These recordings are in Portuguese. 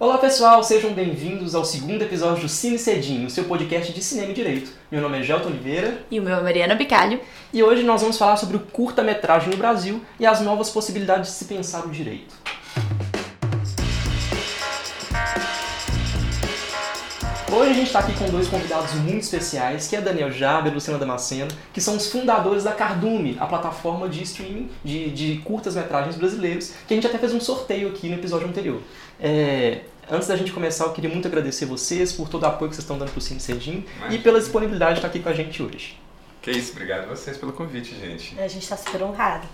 Olá pessoal, sejam bem-vindos ao segundo episódio do Cine Cedinho, o seu podcast de cinema e direito. Meu nome é Gelton Oliveira. E o meu é Mariana Bicalho. E hoje nós vamos falar sobre o curta-metragem no Brasil e as novas possibilidades de se pensar o direito. Hoje a gente está aqui com dois convidados muito especiais, que é Daniel Jaber e Luciana Damasceno, que são os fundadores da Cardume, a plataforma de streaming de, de curtas-metragens brasileiros, que a gente até fez um sorteio aqui no episódio anterior. É, antes da gente começar, eu queria muito agradecer vocês por todo o apoio que vocês estão dando para o Cine Cedinho e pela disponibilidade de estar aqui com a gente hoje. Que isso, obrigado a vocês pelo convite, gente. A gente está super honrado.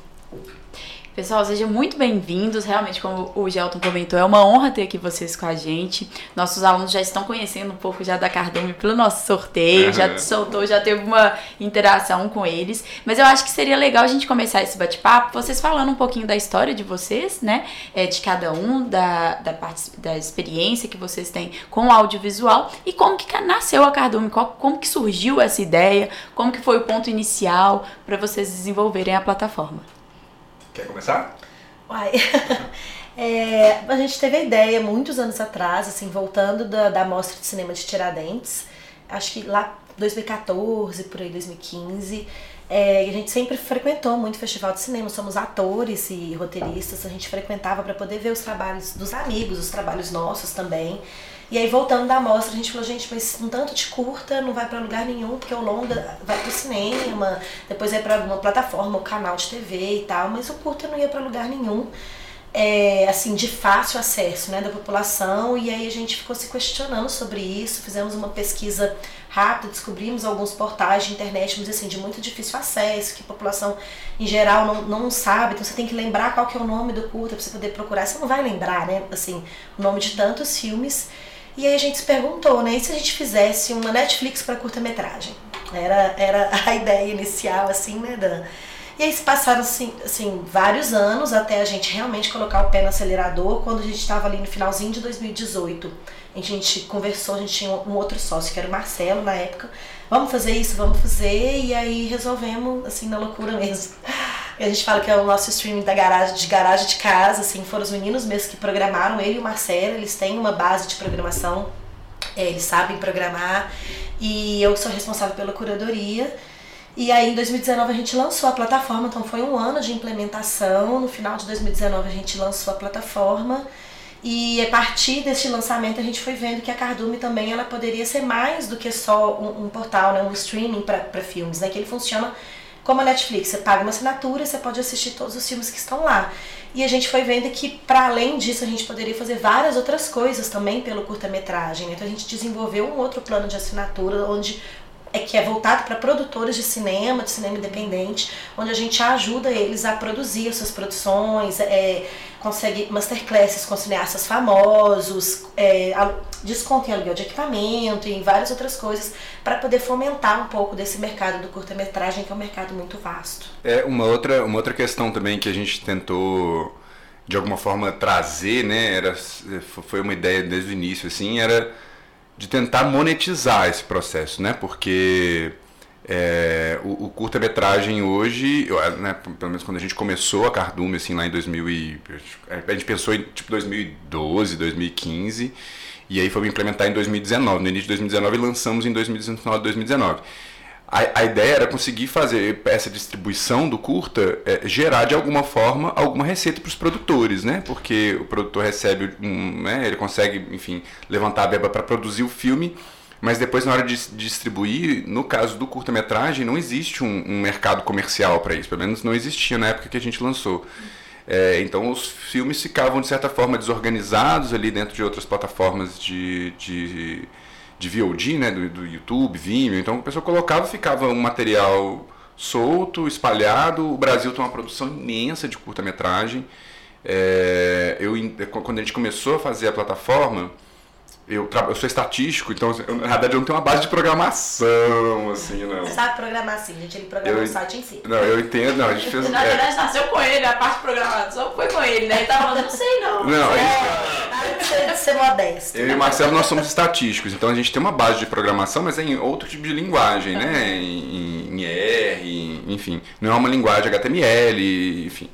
Pessoal, sejam muito bem-vindos. Realmente, como o Gelton comentou, é uma honra ter aqui vocês com a gente. Nossos alunos já estão conhecendo um pouco já da Cardume pelo nosso sorteio, uhum. já soltou, já teve uma interação com eles. Mas eu acho que seria legal a gente começar esse bate-papo, vocês falando um pouquinho da história de vocês, né? É, de cada um, da, da, parte, da experiência que vocês têm com o audiovisual e como que nasceu a Cardume, como que surgiu essa ideia, como que foi o ponto inicial para vocês desenvolverem a plataforma. Quer começar? Uai. É, a gente teve a ideia muitos anos atrás, assim, voltando da, da Mostra de Cinema de Tiradentes, acho que lá 2014, por aí 2015. É, a gente sempre frequentou muito festival de cinema, somos atores e roteiristas, a gente frequentava para poder ver os trabalhos dos amigos, os trabalhos nossos também. E aí, voltando da amostra, a gente falou, gente, mas um tanto de curta não vai para lugar nenhum, porque o longa vai pro cinema, depois vai para alguma plataforma, ou canal de TV e tal, mas o curta não ia para lugar nenhum. É, assim, de fácil acesso né, da população, e aí a gente ficou se questionando sobre isso, fizemos uma pesquisa rápida, descobrimos alguns portais de internet, mas assim, de muito difícil acesso, que a população em geral não, não sabe, então você tem que lembrar qual que é o nome do curta para você poder procurar, você não vai lembrar, né, assim, o nome de tantos filmes, e aí a gente se perguntou, né, e se a gente fizesse uma Netflix para curta-metragem? Era, era a ideia inicial, assim, né, Dan? E aí se passaram, assim, assim, vários anos até a gente realmente colocar o pé no acelerador, quando a gente estava ali no finalzinho de 2018. A gente conversou, a gente tinha um outro sócio, que era o Marcelo, na época. Vamos fazer isso, vamos fazer, e aí resolvemos, assim, na loucura mesmo. A gente fala que é o nosso streaming da garagem, de garagem de casa, assim, foram os meninos mesmo que programaram, ele e o Marcelo, eles têm uma base de programação, é, eles sabem programar, e eu sou responsável pela curadoria. E aí em 2019 a gente lançou a plataforma, então foi um ano de implementação. No final de 2019 a gente lançou a plataforma. E a partir desse lançamento a gente foi vendo que a Cardume também ela poderia ser mais do que só um, um portal, né, um streaming para filmes, né, que ele funciona como a Netflix, você paga uma assinatura, você pode assistir todos os filmes que estão lá. E a gente foi vendo que, para além disso, a gente poderia fazer várias outras coisas também pelo curta-metragem. Né? Então a gente desenvolveu um outro plano de assinatura, onde é que é voltado para produtores de cinema, de cinema independente, onde a gente ajuda eles a produzir as suas produções, é, consegue masterclasses com cineastas famosos, é, desconto em aluguel de equipamento e várias outras coisas para poder fomentar um pouco desse mercado do curta-metragem, que é um mercado muito vasto. É uma outra, uma outra questão também que a gente tentou de alguma forma trazer, né, era, foi uma ideia desde o início, assim, era de tentar monetizar esse processo, né? Porque é, o, o curta-metragem hoje, né, pelo menos quando a gente começou a Cardume, assim, lá em 2000 e, a gente pensou em tipo 2012, 2015, e aí foi implementar em 2019. No início de 2019 e lançamos em 2019, 2019. A, a, ideia era conseguir fazer essa distribuição do curta é, gerar de alguma forma alguma receita para os produtores, né? Porque o produtor recebe, um, né, ele consegue, enfim, levantar a beba para produzir o filme, mas depois na hora de distribuir, no caso do curta-metragem, não existe um, um mercado comercial para isso, pelo menos não existia na época que a gente lançou. É, então os filmes ficavam de certa forma desorganizados ali dentro de outras plataformas de, de de VOD, né, do, do YouTube, Vimeo. Então a pessoa colocava, ficava um material solto, espalhado. O Brasil tem uma produção imensa de curta-metragem. É, eu, quando a gente começou a fazer a plataforma, eu, eu sou estatístico, então eu, na verdade eu não tenho uma base de programação, assim, não. Você sabe programar sim, gente, ele programou o site em si. Não, eu entendo, não, a gente fez... Na é. verdade nasceu com ele, a parte de programação foi com ele, né? Ele tava falando, não sei não. Não, a de ser modesto. Eu e o Marcelo, nós somos estatísticos, então a gente tem uma base de programação, mas é em outro tipo de linguagem, né? Em, em R, enfim, não é uma linguagem HTML, enfim...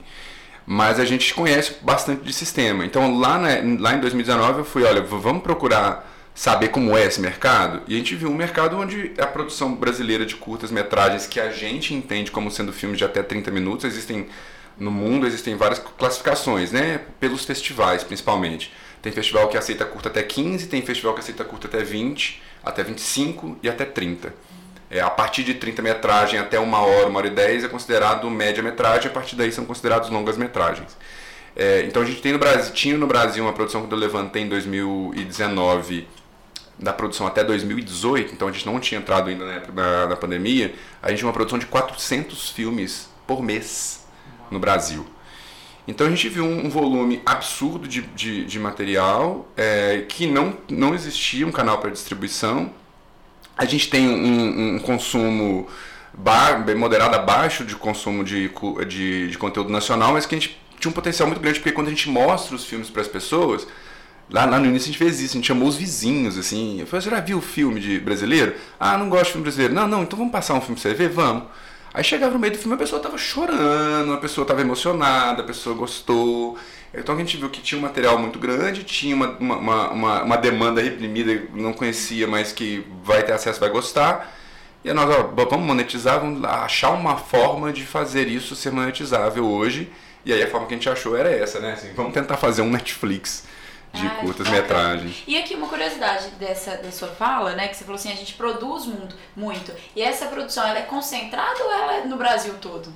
mas a gente conhece bastante de sistema. Então lá, né, lá em 2019 eu fui, olha, vamos procurar saber como é esse mercado. E a gente viu um mercado onde a produção brasileira de curtas metragens que a gente entende como sendo filmes de até 30 minutos, existem no mundo existem várias classificações, né? Pelos festivais, principalmente. Tem festival que aceita curta até 15, tem festival que aceita curta até 20, até 25 e até 30. É, a partir de 30 metragem até uma hora, uma hora e 10 é considerado média metragem, a partir daí são considerados longas metragens. É, então a gente tem no Brasil, tinha no Brasil uma produção que eu levantei em 2019 da produção até 2018, então a gente não tinha entrado ainda na pandemia, a gente tinha uma produção de 400 filmes por mês no Brasil. Então a gente viu um, um volume absurdo de, de, de material é, que não, não existia um canal para distribuição. A gente tem um, um consumo bar, moderado abaixo de consumo de, de, de conteúdo nacional, mas que a gente tinha um potencial muito grande, porque quando a gente mostra os filmes para as pessoas, Lá, lá, no início a gente fez isso, a gente chamou os vizinhos, assim. Eu falei, você já viu o filme de brasileiro? Ah, não gosto de filme brasileiro. Não, não, então vamos passar um filme pra você ver? Vamos. Aí chegava no meio do filme, a pessoa tava chorando, a pessoa tava emocionada, a pessoa gostou. Então a gente viu que tinha um material muito grande, tinha uma, uma, uma, uma demanda reprimida, não conhecia, mas que vai ter acesso, vai gostar. E nós, ó, vamos monetizar, vamos achar uma forma de fazer isso ser monetizável hoje. E aí a forma que a gente achou era essa, né? Assim, vamos tentar fazer um Netflix de ah, curtas metragens. E aqui uma curiosidade dessa da sua fala, né, que você falou assim, a gente produz muito, muito. E essa produção ela é concentrada ou ela é no Brasil todo?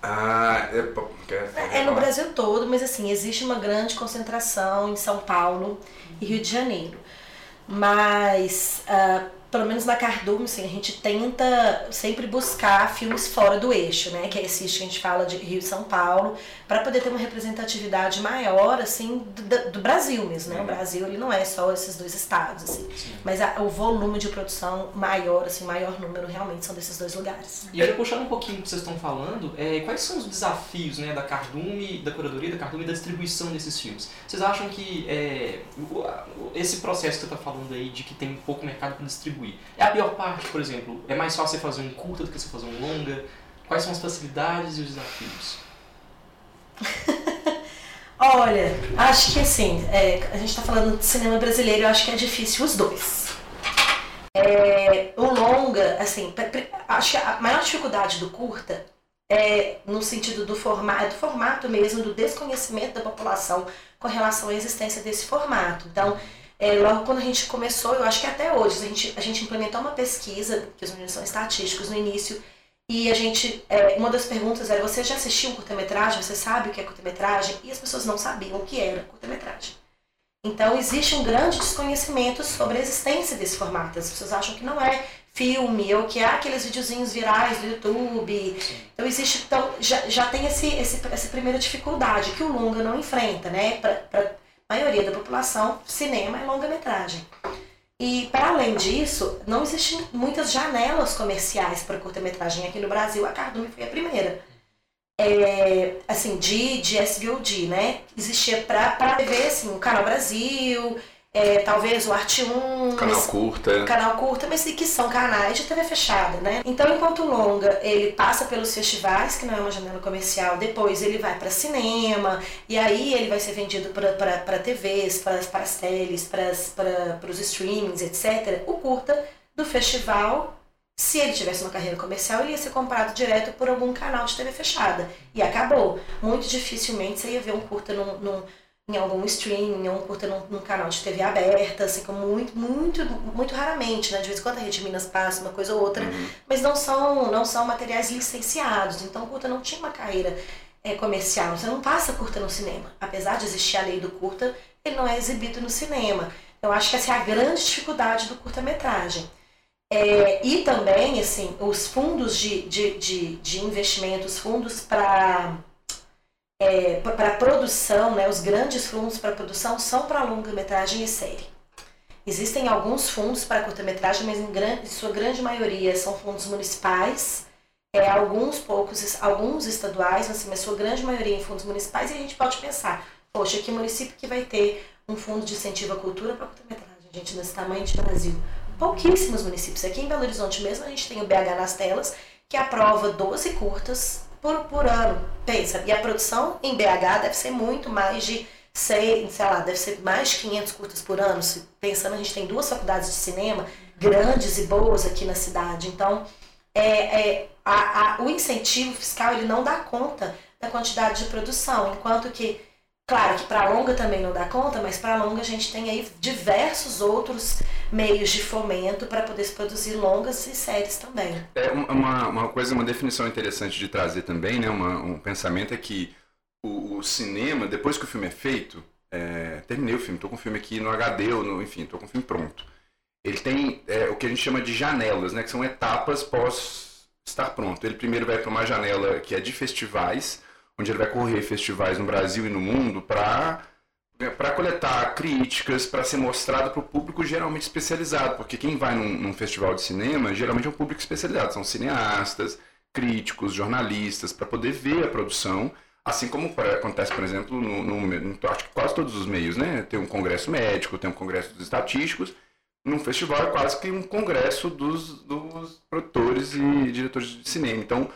Ah, é, é, é no Brasil todo, mas assim, existe uma grande concentração em São Paulo e Rio de Janeiro. Mas uh, pelo menos na Cardume, assim, a gente tenta sempre buscar filmes fora do eixo, né? Que é esse eixo que a gente fala de Rio e São Paulo, para poder ter uma representatividade maior, assim, do, do Brasil mesmo, né? O Brasil, ele não é só esses dois estados, assim. Sim. Mas a, o volume de produção maior, assim, maior número realmente são desses dois lugares. E aí, puxando um pouquinho o que vocês estão falando, é, quais são os desafios, né, da Cardume, da curadoria, da Cardume e da distribuição desses filmes? Vocês acham que é, esse processo que você está falando aí, de que tem pouco mercado para distribuir, distribuir. É a pior parte, por exemplo, é mais fácil você fazer um curta do que você fazer um longa? Quais são as facilidades e os desafios? Olha, acho que assim, é, a gente está falando de cinema brasileiro, eu acho que é difícil os dois. É, o longa, assim, acho que a maior dificuldade do curta é no sentido do formato, do formato mesmo, do desconhecimento da população com relação à existência desse formato. Então, é, logo quando a gente começou, eu acho que até hoje, a gente, a gente implementou uma pesquisa, que os meninos são estatísticos no início, e a gente, é, uma das perguntas era, você já assistiu um curta-metragem? Você sabe o que é curta-metragem? E as pessoas não sabiam o que era curta-metragem. Então existe um grande desconhecimento sobre a existência desse formato. As pessoas acham que não é filme ou que é aqueles videozinhos virais do YouTube. Então existe, então já, já tem esse, esse, essa primeira dificuldade que o longa não enfrenta, né? Pra, pra, maioria da população, cinema é longa-metragem. E, para além disso, não existem muitas janelas comerciais para curta-metragem. Aqui no Brasil, a Cardume foi a primeira. É, assim, de, de SVOD, né? Existia para TV, assim, o Canal Brasil, é, talvez o Arte 1. Canal curta. Canal curta, mas que são canais de TV fechada, né? Então, enquanto o longa ele passa pelos festivais, que não é uma janela comercial, depois ele vai para cinema, e aí ele vai ser vendido para TVs, para as teles, para os streamings, etc. O curta do festival se ele tivesse uma carreira comercial, ele ia ser comprado direto por algum canal de TV fechada. E acabou. Muito dificilmente você ia ver um curta num, num, em algum streaming, ou um curta num, num, canal de TV aberta, assim, como muito, muito, muito raramente, né? De vez em quando a Rede Minas passa uma coisa ou outra, uhum. mas não são, não são materiais licenciados, então o curta não tinha uma carreira é, comercial, você não passa curta no cinema. Apesar de existir a lei do curta, ele não é exibido no cinema. Eu acho que essa é a grande dificuldade do curta-metragem. É, e também, assim, os fundos de, de, de, de investimentos, fundos para é, para produção, né, os grandes fundos para produção são para longa-metragem e série. Existem alguns fundos para curta-metragem, mas em, grande, em, sua grande maioria são fundos municipais, é, alguns poucos, alguns estaduais, assim, mas sua grande maioria em fundos municipais, e a gente pode pensar, poxa, que município que vai ter um fundo de incentivo à cultura para curta-metragem, gente, nesse tamanho de Brasil? Pouquíssimos municípios. Aqui em Belo Horizonte mesmo a gente tem o BH nas telas, que aprova 12 curtas por, por ano. Pensa, e a produção em BH deve ser muito mais de sei, sei lá, deve ser mais de 500 curtas por ano. Se, pensando, a gente tem duas faculdades de cinema grandes e boas aqui na cidade. Então, é, é, a, a, o incentivo fiscal ele não dá conta da quantidade de produção, enquanto que, claro que para longa também não dá conta, mas para longa a gente tem aí diversos outros meios de fomento para poder se produzir longas e séries também. É uma, uma coisa, uma definição interessante de trazer também, né, uma, um pensamento é que o, o, cinema, depois que o filme é feito, é, terminei o filme, estou com o filme aqui no HD, ou no, enfim, estou com o filme pronto. Ele tem é, o que a gente chama de janelas, né, que são etapas pós estar pronto. Ele primeiro vai para uma janela que é de festivais, onde ele vai correr festivais no Brasil e no mundo para para coletar críticas, para ser mostrado para o público geralmente especializado, porque quem vai num, num, festival de cinema geralmente é um público especializado, são cineastas, críticos, jornalistas, para poder ver a produção Assim como acontece, por exemplo, no, no, no, acho que quase todos os meios, né? Tem um congresso médico, tem um congresso dos estatísticos. Num festival é quase que um congresso dos, dos produtores e diretores de cinema. Então,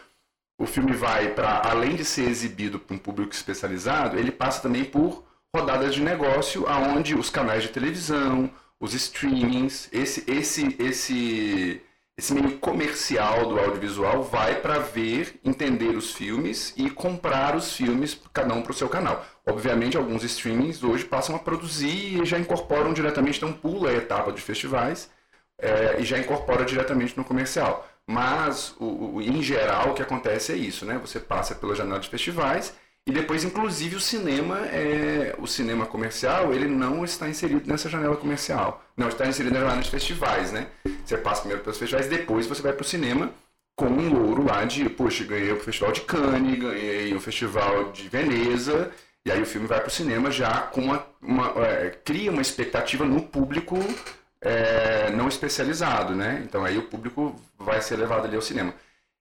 o filme vai para, além de ser exibido para um público especializado, ele passa também por rodadas de negócio, aonde os canais de televisão, os streamings, esse, esse, esse esse meio comercial do audiovisual vai para ver, entender os filmes e comprar os filmes, cada um para o seu canal. Obviamente, alguns streamings hoje passam a produzir e já incorporam diretamente, então pula a etapa de festivais é, e já incorpora diretamente no comercial. Mas, o, o, em geral, o que acontece é isso, né? Você passa pela janela de festivais e depois, inclusive, o cinema, é, o cinema comercial, ele não está inserido nessa janela comercial. Não está inserido na janela de festivais, né? Você passa primeiro pelos festivais, depois você vai para o cinema com um louro lá de, poxa, ganhei o Festival de Cannes, ganhei o Festival de Veneza, e aí o filme vai para o cinema já com uma, uma é, cria uma expectativa no público é, não especializado, né? Então aí o público vai ser levado ali ao cinema.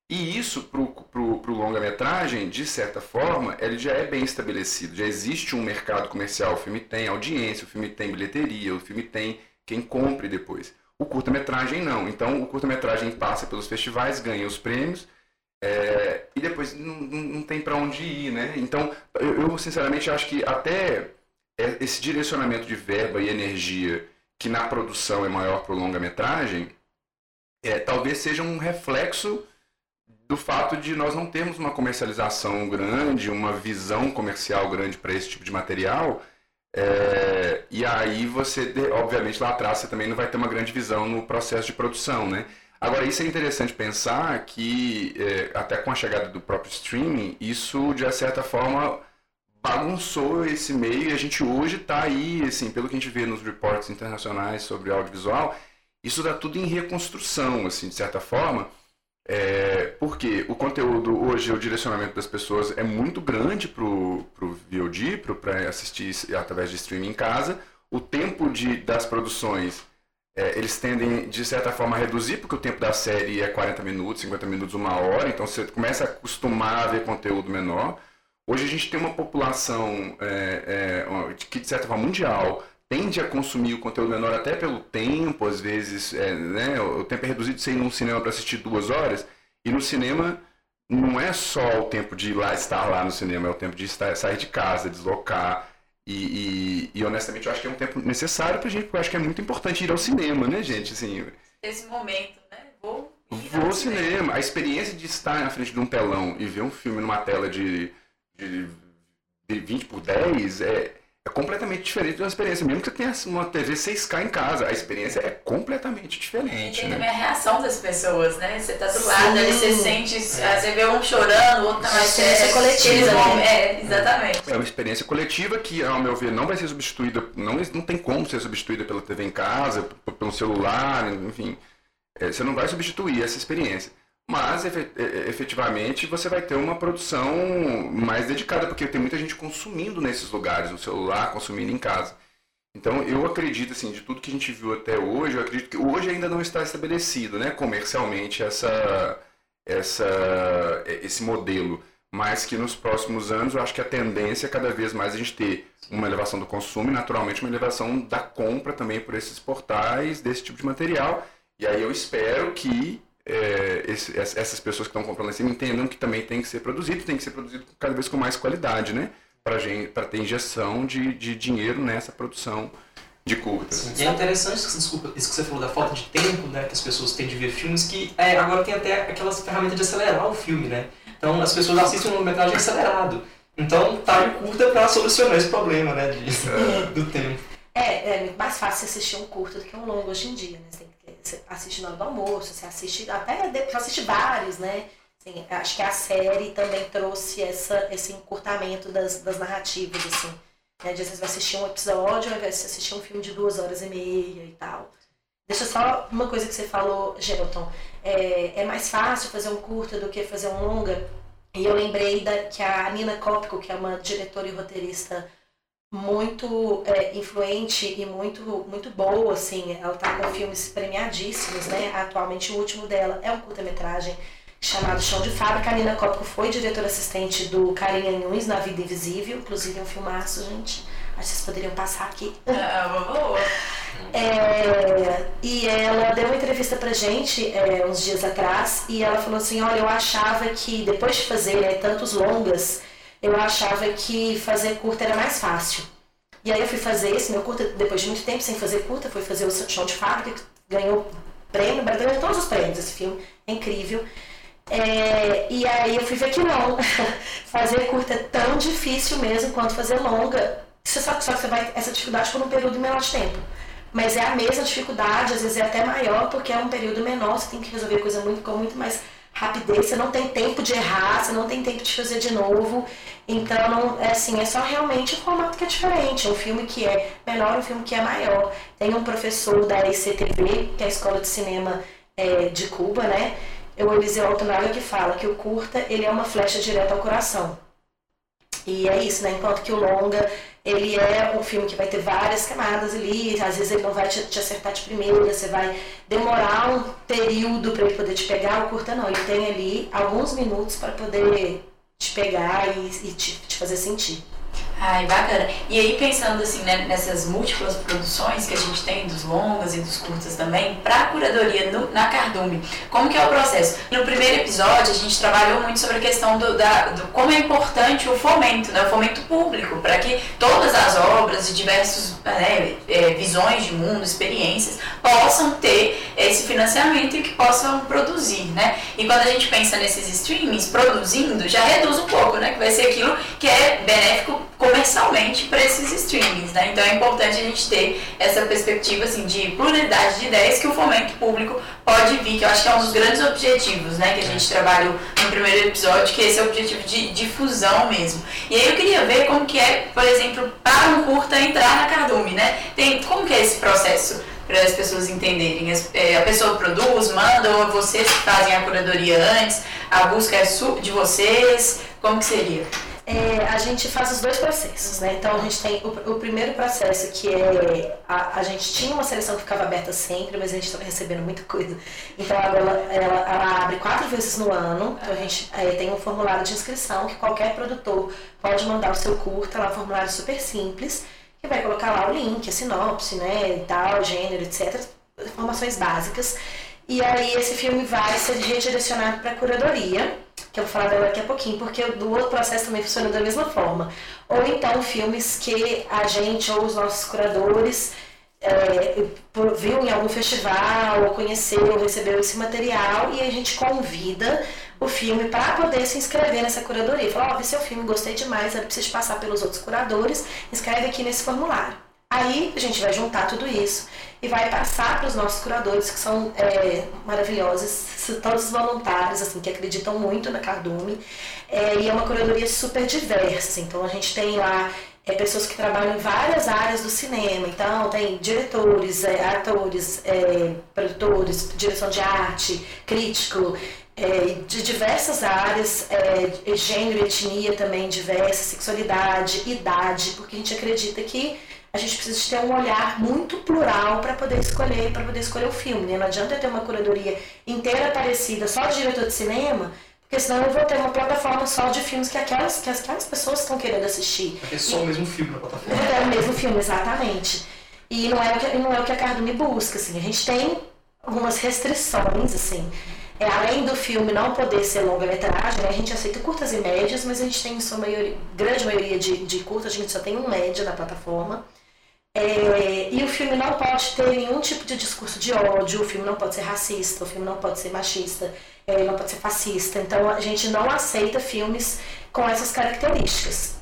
E isso, para o longa-metragem, de certa forma, ele já é bem estabelecido. Já existe um mercado comercial. O filme tem audiência, o filme tem bilheteria, o filme tem quem compre depois. O curta-metragem não. Então, o curta-metragem passa pelos festivais, ganha os prêmios, é, e depois não, não tem para onde ir, né? Então, eu, eu, sinceramente acho que até esse direcionamento de verba e energia que na produção é maior para o longa-metragem, é, talvez seja um reflexo do fato de nós não termos uma comercialização grande, uma visão comercial grande para esse tipo de material. É, e aí você, obviamente, lá atrás você também não vai ter uma grande visão no processo de produção, né? Agora, isso é interessante pensar que, é, até com a chegada do próprio streaming, isso, de certa forma, bagunçou esse meio e a gente hoje está aí, assim, pelo que a gente vê nos reportes internacionais sobre audiovisual, isso está tudo em reconstrução, assim, de certa forma, é, porque o conteúdo hoje, o direcionamento das pessoas é muito grande para o VOD, para assistir através de streaming em casa. O tempo de, das produções, é, eles tendem, de certa forma, a reduzir, porque o tempo da série é 40 minutos, 50 minutos, uma hora, então você começa a acostumar a ver conteúdo menor. Hoje a gente tem uma população é, é que, de certa forma, mundial, tende a consumir o conteúdo menor até pelo tempo, às vezes, é, né, o tempo é reduzido de você ir num cinema para assistir duas horas, e no cinema não é só o tempo de ir lá estar lá no cinema, é o tempo de estar, sair de casa, deslocar, e, e, e honestamente eu acho que é um tempo necessário para gente, porque eu acho que é muito importante ir ao cinema, né, gente? Assim, Esse momento, né? Vou Vou ao cinema. cinema. A experiência de estar na frente de um telão e ver um filme numa tela de, de, de 20 por 10 é, é completamente diferente da experiência. Mesmo que você tenha uma TV 6K em casa, a experiência é completamente diferente. E tem né? também a reação das pessoas, né? Você tá do lado, ali você sente, é. você vê um chorando, o outro tá mais sério. É coletiva. Né? É, exatamente. É uma experiência coletiva que, ao meu ver, não vai ser substituída, não, não tem como ser substituída pela TV em casa, pelo celular, enfim. É, você não vai substituir essa experiência mas efetivamente você vai ter uma produção mais dedicada, porque tem muita gente consumindo nesses lugares, no celular, consumindo em casa. Então eu acredito, assim, de tudo que a gente viu até hoje, eu acredito que hoje ainda não está estabelecido, né, comercialmente, essa, essa, esse modelo, mas que nos próximos anos eu acho que a tendência é cada vez mais a gente ter uma elevação do consumo e naturalmente uma elevação da compra também por esses portais desse tipo de material. E aí eu espero que é, esse, essas pessoas que estão comprando lá em cima entendam que também tem que ser produzido, tem que ser produzido cada vez com mais qualidade, né? Para ter injeção de, de dinheiro nessa produção de curtas. E é interessante, desculpa, isso que você falou da falta de tempo né, que as pessoas têm de ver filmes, que é, agora tem até aquelas ferramentas de acelerar o filme, né? Então as pessoas assistem uma metragem acelerado. Então tá de curta para solucionar esse problema, né, de, do tempo. É, é mais fácil assistir um curto do que um longo hoje em dia, né? Você assiste na hora do almoço, você assiste até você assiste vários, né? Assim, acho que a série também trouxe essa, esse encurtamento das, das narrativas, assim. Né? De às vezes assistir um episódio ao invés de assistir um filme de duas horas e meia e tal. Deixa só uma coisa que você falou, Gelton. É, é mais fácil fazer um curta do que fazer um longa. E eu lembrei da, que a Nina Kopko, que é uma diretora e roteirista muito é, influente e muito muito boa, assim. Ela tá com filmes premiadíssimos, né? Atualmente o último dela é um curta-metragem chamado Chão de Fábrica. A Nina Kopko foi diretora assistente do Carinha Nunes na Vida Invisível, inclusive é um filmaço, gente. Acho que vocês poderiam passar aqui. Ah, boa. É, e ela deu uma entrevista pra gente é, uns dias atrás e ela falou assim, olha, eu achava que depois de fazer né, tantos longas eu achava que fazer curta era mais fácil. E aí eu fui fazer esse meu curta, depois de muito tempo sem fazer curta, fui fazer o Chão de Fábrica, que ganhou prêmio, ganhou todos os prêmios esse filme, é incrível. É, e aí eu fui ver que não, fazer curta é tão difícil mesmo quanto fazer longa. Você sabe só que você vai essa dificuldade por um período menor de tempo. Mas é a mesma dificuldade, às vezes é até maior, porque é um período menor, você tem que resolver coisa muito, com muito mais rapidez, você não tem tempo de errar, você não tem tempo de fazer de novo. Então, é assim, é só realmente o formato que é diferente. Um filme que é menor, um filme que é maior. Tem um professor da ICTV, que é a Escola de Cinema é, de Cuba, né? O Eliseu Altonaga que fala que o curta, ele é uma flecha direta ao coração. E é isso, né? Enquanto que o longa, ele é um filme que vai ter várias camadas ali, às vezes ele não vai te, te acertar de primeira, você vai demorar um período para ele poder te pegar, o curta não, ele tem ali alguns minutos para poder te pegar e, e te, te fazer sentir. Ai, bacana. E aí, pensando assim, né, nessas múltiplas produções que a gente tem, dos longas e dos curtas também, para a curadoria no, na Cardume, como que é o processo? No primeiro episódio, a gente trabalhou muito sobre a questão do, da, do como é importante o fomento, né, o fomento público, para que todas as obras e diversas né, é, visões de mundo, experiências, possam ter esse financiamento e que possam produzir, né? E quando a gente pensa nesses streamings produzindo, já reduz um pouco, né? Que vai ser aquilo que é benéfico comercialmente para esses streamings, né? Então é importante a gente ter essa perspectiva assim de pluralidade de ideias que o fomento público pode vir, que eu acho que é um dos grandes objetivos, né, que a gente trabalhou no primeiro episódio, que esse é o objetivo de difusão mesmo. E aí eu queria ver como que é, por exemplo, para um curta entrar na Cardume, né? Tem como que é esse processo? para as pessoas entenderem. É, a pessoa produz, manda, ou vocês fazem a curadoria antes, a busca é de vocês, como que seria? É, a gente faz os dois processos, né? Então a gente tem o, o primeiro processo que é a, a, gente tinha uma seleção que ficava aberta sempre, mas a gente estava recebendo muita coisa. Então agora ela, ela, ela, abre quatro vezes no ano. Então a gente é, tem um formulário de inscrição que qualquer produtor pode mandar o seu curta, lá um formulário super simples, que vai colocar lá o link, a sinopse, né, e tal, gênero, etc, informações básicas. E aí esse filme vai ser redirecionado para a curadoria que eu vou falar daqui a pouquinho, porque o outro processo também funciona da mesma forma. Ou então filmes que a gente ou os nossos curadores é, viu em algum festival, ou conheceu, ou recebeu esse material, e a gente convida o filme para poder se inscrever nessa curadoria. Fala, ó, oh, vi seu filme, gostei demais, eu preciso passar pelos outros curadores, inscreve aqui nesse formulário. Aí a gente vai juntar tudo isso e vai passar para os nossos curadores, que são é, maravilhosos, todos voluntários, assim, que acreditam muito na Cardume. É, e é uma curadoria super diversa. Então a gente tem lá é, pessoas que trabalham em várias áreas do cinema. Então tem diretores, é, atores, é, produtores, direção de arte, crítico, é, de diversas áreas, é, gênero, etnia também diversa, sexualidade, idade, porque a gente acredita que a gente precisa ter um olhar muito plural para poder escolher, para poder escolher o filme. Né? Não adianta eu ter uma curadoria inteira parecida só de diretor de cinema, porque senão eu vou ter uma plataforma só de filmes que aquelas, que aquelas pessoas estão querendo assistir. É só e, o mesmo filme na plataforma. É o mesmo filme, exatamente. E não é o que, não é o que a Cardume busca. Assim. A gente tem algumas restrições, assim. É, além do filme não poder ser longa-metragem, né, a gente aceita curtas e médias, mas a gente tem, em sua maioria, grande maioria de, de curtas, a gente só tem um média na plataforma. É, e o filme não pode ter nenhum tipo de discurso de ódio, o filme não pode ser racista, o filme não pode ser machista, é, não pode ser fascista. Então a gente não aceita filmes com essas características.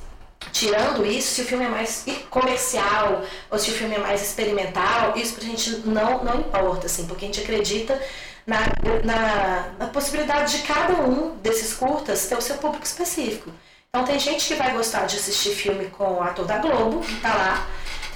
Tirando isso, se o filme é mais comercial ou se o filme é mais experimental, isso pra gente não, não importa, assim, porque a gente acredita na, na, na possibilidade de cada um desses curtas ter o seu público específico. Então tem gente que vai gostar de assistir filme com o ator da Globo, que tá lá,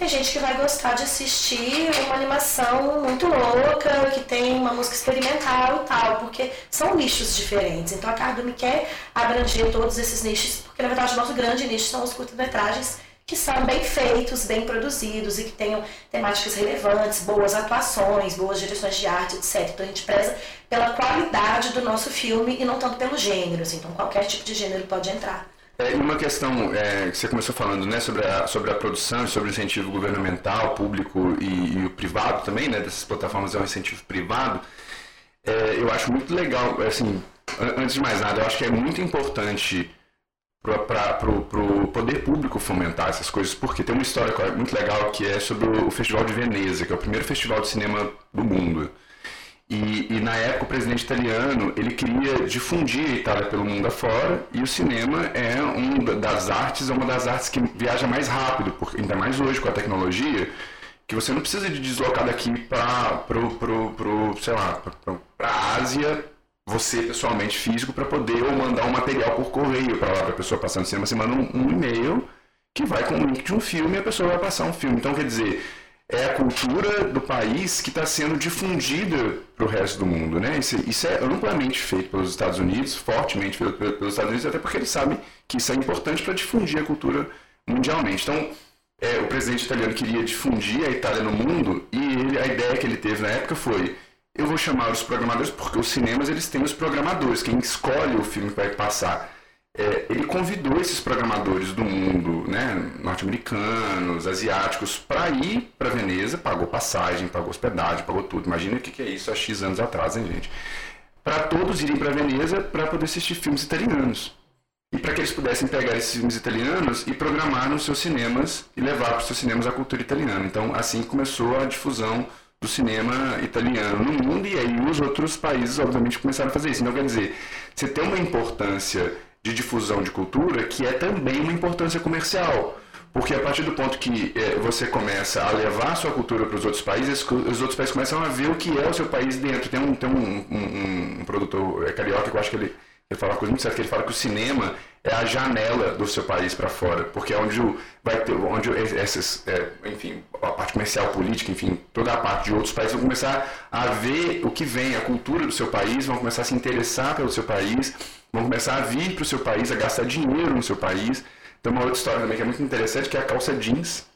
tem gente que vai gostar de assistir uma animação muito louca, que tem uma música experimental e tal, porque são nichos diferentes. Então a Cardume quer abranger todos esses nichos, porque na verdade o nosso grande nicho são os curtas-metragens que são bem feitos, bem produzidos e que tenham temáticas relevantes, boas atuações, boas direções de arte, etc. Então a gente preza pela qualidade do nosso filme e não tanto pelo gênero. Assim. Então qualquer tipo de gênero pode entrar. É, uma questão é, que você começou falando né, sobre, a, sobre a produção, sobre o incentivo governamental, público e, e o privado também, né, dessas plataformas é um incentivo privado, é, eu acho muito legal, assim, antes de mais nada, eu acho que é muito importante para o poder público fomentar essas coisas, porque tem uma história muito legal que é sobre o Festival de Veneza, que é o primeiro festival de cinema do mundo. E, e, na época o presidente italiano ele queria difundir a Itália pelo mundo afora e o cinema é uma das artes, é uma das artes que viaja mais rápido, porque ainda mais hoje com a tecnologia, que você não precisa de deslocar daqui para para a Ásia, você pessoalmente físico para poder ou mandar um material por correio para lá para a pessoa passar no cinema, você manda um, um e-mail que vai com o link de um filme e a pessoa vai passar um filme. Então quer dizer, é a cultura do país que está sendo difundida para o resto do mundo. Né? Isso, isso, é amplamente feito pelos Estados Unidos, fortemente pelos Estados Unidos, até porque eles sabem que isso é importante para difundir a cultura mundialmente. Então, é, o presidente italiano queria difundir a Itália no mundo e ele, a ideia que ele teve na época foi eu vou chamar os programadores, porque os cinemas eles têm os programadores, quem escolhe o filme que vai passar é, ele convidou esses programadores do mundo, né, norte-americanos, asiáticos, para ir para Veneza, pagou passagem, pagou hospedagem, pagou tudo. Imagina o que, que é isso há X anos atrás, hein, gente? Para todos irem para Veneza para poder assistir filmes italianos. E para que eles pudessem pegar esses filmes italianos e programar nos seus cinemas e levar para os seus cinemas a cultura italiana. Então, assim começou a difusão do cinema italiano no mundo e aí os outros países, obviamente, começaram a fazer isso. Então, quer dizer, você tem uma importância de difusão de cultura que é também uma importância comercial. Porque a partir do ponto que é, você começa a levar sua cultura para os outros países, os outros países começam a ver o que é o seu país dentro. Tem um, tem um, um, um produtor é, carioca que eu acho que ele, ele fala uma coisa muito certa, que ele fala que o cinema é a janela do seu país para fora, porque é onde vai ter, onde essas, é, enfim, a parte comercial, política, enfim, toda a parte de outros países vão começar a ver o que vem, a cultura do seu país, vão começar a se interessar pelo seu país, vão começar a vir para o seu país, a gastar dinheiro no seu país. Tem uma outra história também que é muito interessante, que é a calça jeans,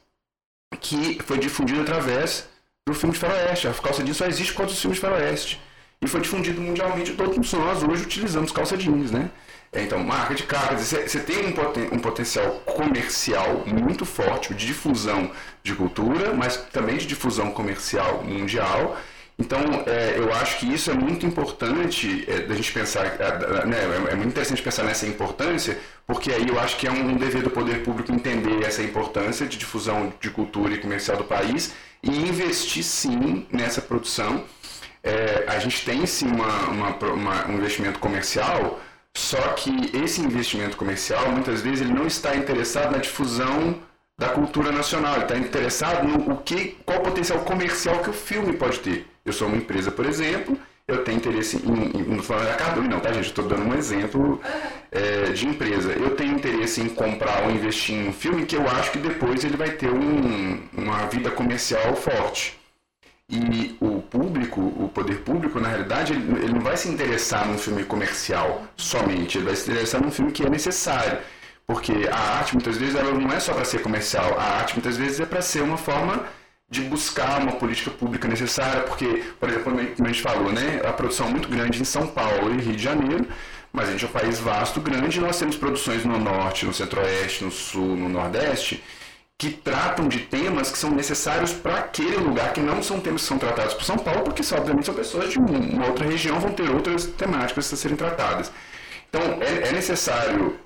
que foi difundida através do filme de faroeste. A calça jeans só existe por causa dos filmes de faroeste. E foi difundido mundialmente, todos nós hoje utilizamos calça jeans, né? É, então, marca de carga, você tem um, poten um potencial comercial muito forte de difusão de cultura, mas também de difusão comercial mundial. Então, é, eu acho que isso é muito importante é, da gente pensar, é, né, é, é, muito interessante pensar nessa importância, porque aí eu acho que é um dever do poder público entender essa importância de difusão de cultura e comercial do país e investir sim nessa produção. É, a gente tem sim uma, uma, uma, um investimento comercial, só que esse investimento comercial, muitas vezes, ele não está interessado na difusão da cultura nacional, ele está interessado no o que, qual o potencial comercial que o filme pode ter. Eu sou uma empresa, por exemplo, eu tenho interesse em, em não falando da Cardume não, tá gente? Estou dando um exemplo é, de empresa. Eu tenho interesse em comprar ou investir em um filme que eu acho que depois ele vai ter um, uma vida comercial forte. E o público, o poder público, na realidade, ele, ele não vai se interessar num filme comercial somente, ele vai se interessar num filme que é necessário. Porque a arte, muitas vezes, ela não é só para ser comercial, a arte, muitas vezes, é para ser uma forma de buscar uma política pública necessária, porque, por exemplo, como a gente falou, né, a produção é muito grande em São Paulo e Rio de Janeiro, mas a gente é um país vasto, grande, e nós temos produções no norte, no centro-oeste, no sul, no nordeste, que tratam de temas que são necessários para aquele lugar, que não são temas que são tratados por São Paulo, porque obviamente são pessoas de uma outra região, vão ter outras temáticas a serem tratadas. Então, é, é necessário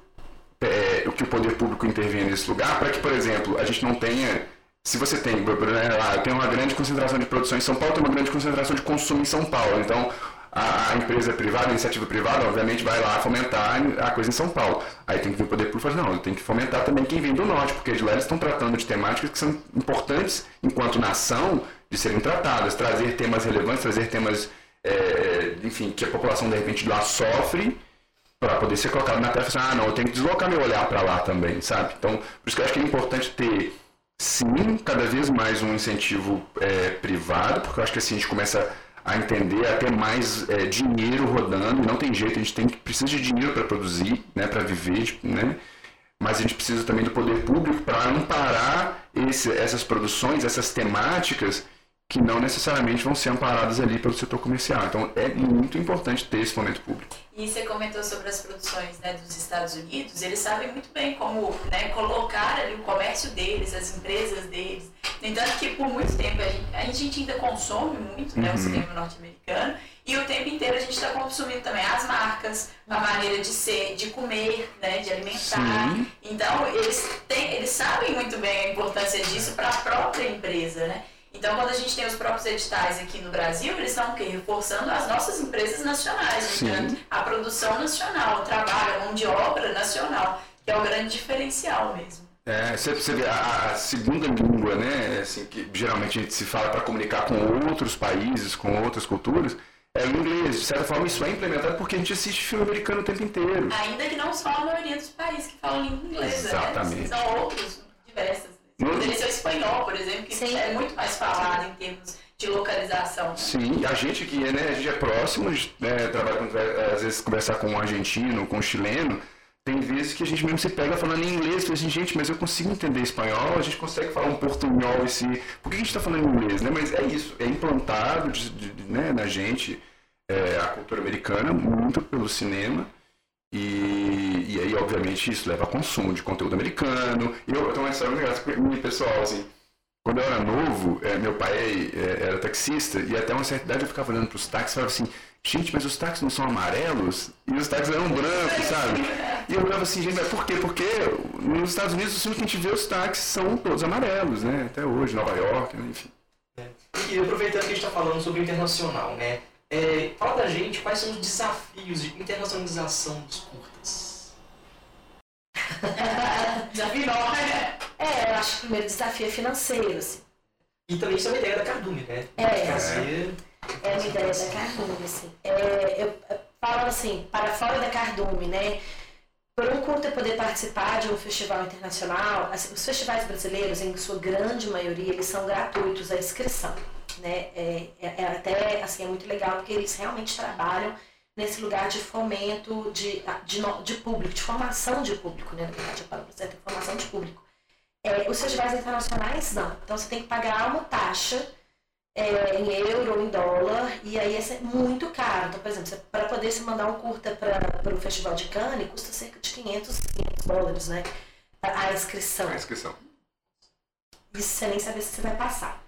é, que o poder público intervenha nesse lugar para que, por exemplo, a gente não tenha. Se você tem, lá, tem uma grande concentração de produção em São Paulo, tem uma grande concentração de consumo em São Paulo. Então, a, empresa privada, a iniciativa privada, obviamente vai lá fomentar a coisa em São Paulo. Aí tem que vir o poder público e não, tem que fomentar também quem vem do norte, porque de lá eles estão tratando de temáticas que são importantes enquanto nação de serem tratadas, trazer temas relevantes, trazer temas, é, enfim, que a população de repente lá sofre para poder ser colocado na tela e falar, ah, não, eu tenho que deslocar meu olhar para lá também, sabe? Então, por isso que eu acho que é importante ter, sim, cada vez mais um incentivo é, privado, porque eu acho que assim a gente começa a entender, a ter mais é, dinheiro rodando. Não tem jeito, a gente tem precisa de dinheiro para produzir, né, para viver, né? Mas a gente precisa também do poder público para amparar esse, essas produções, essas temáticas que não necessariamente vão ser amparadas ali pelo setor comercial. Então é muito importante ter esse fomento público. E você comentou sobre as produções né, dos Estados Unidos, eles sabem muito bem como né, colocar ali o comércio deles, as empresas deles. No entanto, que por muito tempo a gente, a gente ainda consome muito né, uhum. o cinema norte-americano e o tempo inteiro a gente está consumindo também as marcas, a maneira de ser, de comer, né, de alimentar. Sim. Então, eles, têm, eles sabem muito bem a importância disso para a própria empresa, né? Então, quando a gente tem os próprios editais aqui no Brasil, eles estão o quê? Reforçando as nossas empresas nacionais, então, a produção nacional, o trabalho, a mão de obra nacional, que é o grande diferencial mesmo. É, você, você vê a, a, segunda língua, né, assim, que geralmente a gente se fala para comunicar com outros países, com outras culturas, é o inglês. De certa forma, isso é implementado porque a gente assiste filme americano o tempo inteiro. Ainda que não só a maioria dos países que falam língua inglesa, né? Exatamente. Né? São outros, diversas. Poderia ser o espanhol, por exemplo, que Sim. é muito mais falado em termos de localização. Sim, a gente que né, a gente é próximo, né, trabalha com, às vezes conversar com um argentino, com um chileno, tem vezes que a gente mesmo se pega falando em inglês, fala assim, gente, mas eu consigo entender espanhol, a gente consegue falar um portunhol esse. Por que a gente está falando em inglês? Né? Mas é isso, é implantado de, de, né, na gente é, a cultura americana, muito pelo cinema. E, e aí, obviamente, isso leva a consumo de conteúdo americano. Eu, eu tenho uma história muito pessoal, assim. Quando eu era novo, é, meu pai é, era taxista e até uma certa idade eu ficava olhando para os táxis e falava assim, gente, mas os táxis não são amarelos? E os táxis eram brancos, sabe? E eu olhava assim, gente, mas por quê? Porque nos Estados Unidos, os filmes que a gente vê, os táxis são todos amarelos, né? Até hoje, Nova York, enfim. É. E aproveitando que a gente está falando sobre o internacional, né? É, fala pra gente quais são os desafios de internacionalização dos curtas. Desafio enorme, né? É, eu acho que o primeiro desafio é financeiro, assim. E também isso é uma ideia da Cardume, né? É, fazer... é uma ideia da Cardume, assim. É, eu, falo assim, para fora da Cardume, né? Por um curta poder participar de um festival internacional, assim, os festivais brasileiros, em sua grande maioria, eles são gratuitos a inscrição né? É, é, é, até assim é muito legal porque eles realmente trabalham nesse lugar de fomento de, de, de público, de formação de público, né? Na verdade, a palavra certa é formação de público. É, os festivais internacionais não. Então você tem que pagar uma taxa é, em euro ou em dólar, e aí é muito caro. Então, por exemplo, para poder se mandar um curta para o Festival de Cannes, custa cerca de 500, 500 dólares, né? A inscrição. A inscrição. Isso você nem sabe se você vai passar.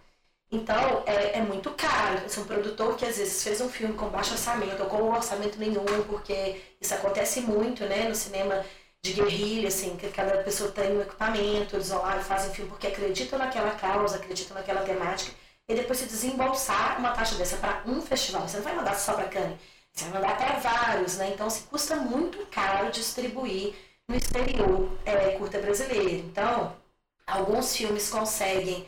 Então, é, é muito caro. É um produtor que às vezes fez um filme com baixo orçamento ou com um orçamento nenhum, porque isso acontece muito, né, no cinema de guerrilha, assim, que cada pessoa tem um equipamento, eles vão lá e fazem filme porque acreditam naquela causa, acreditam naquela temática, e depois se desembolsar uma taxa dessa para um festival. Você não vai mandar só para Cannes, você vai mandar para vários, né? Então, se custa muito caro distribuir no exterior é, curta brasileira. Então, alguns filmes conseguem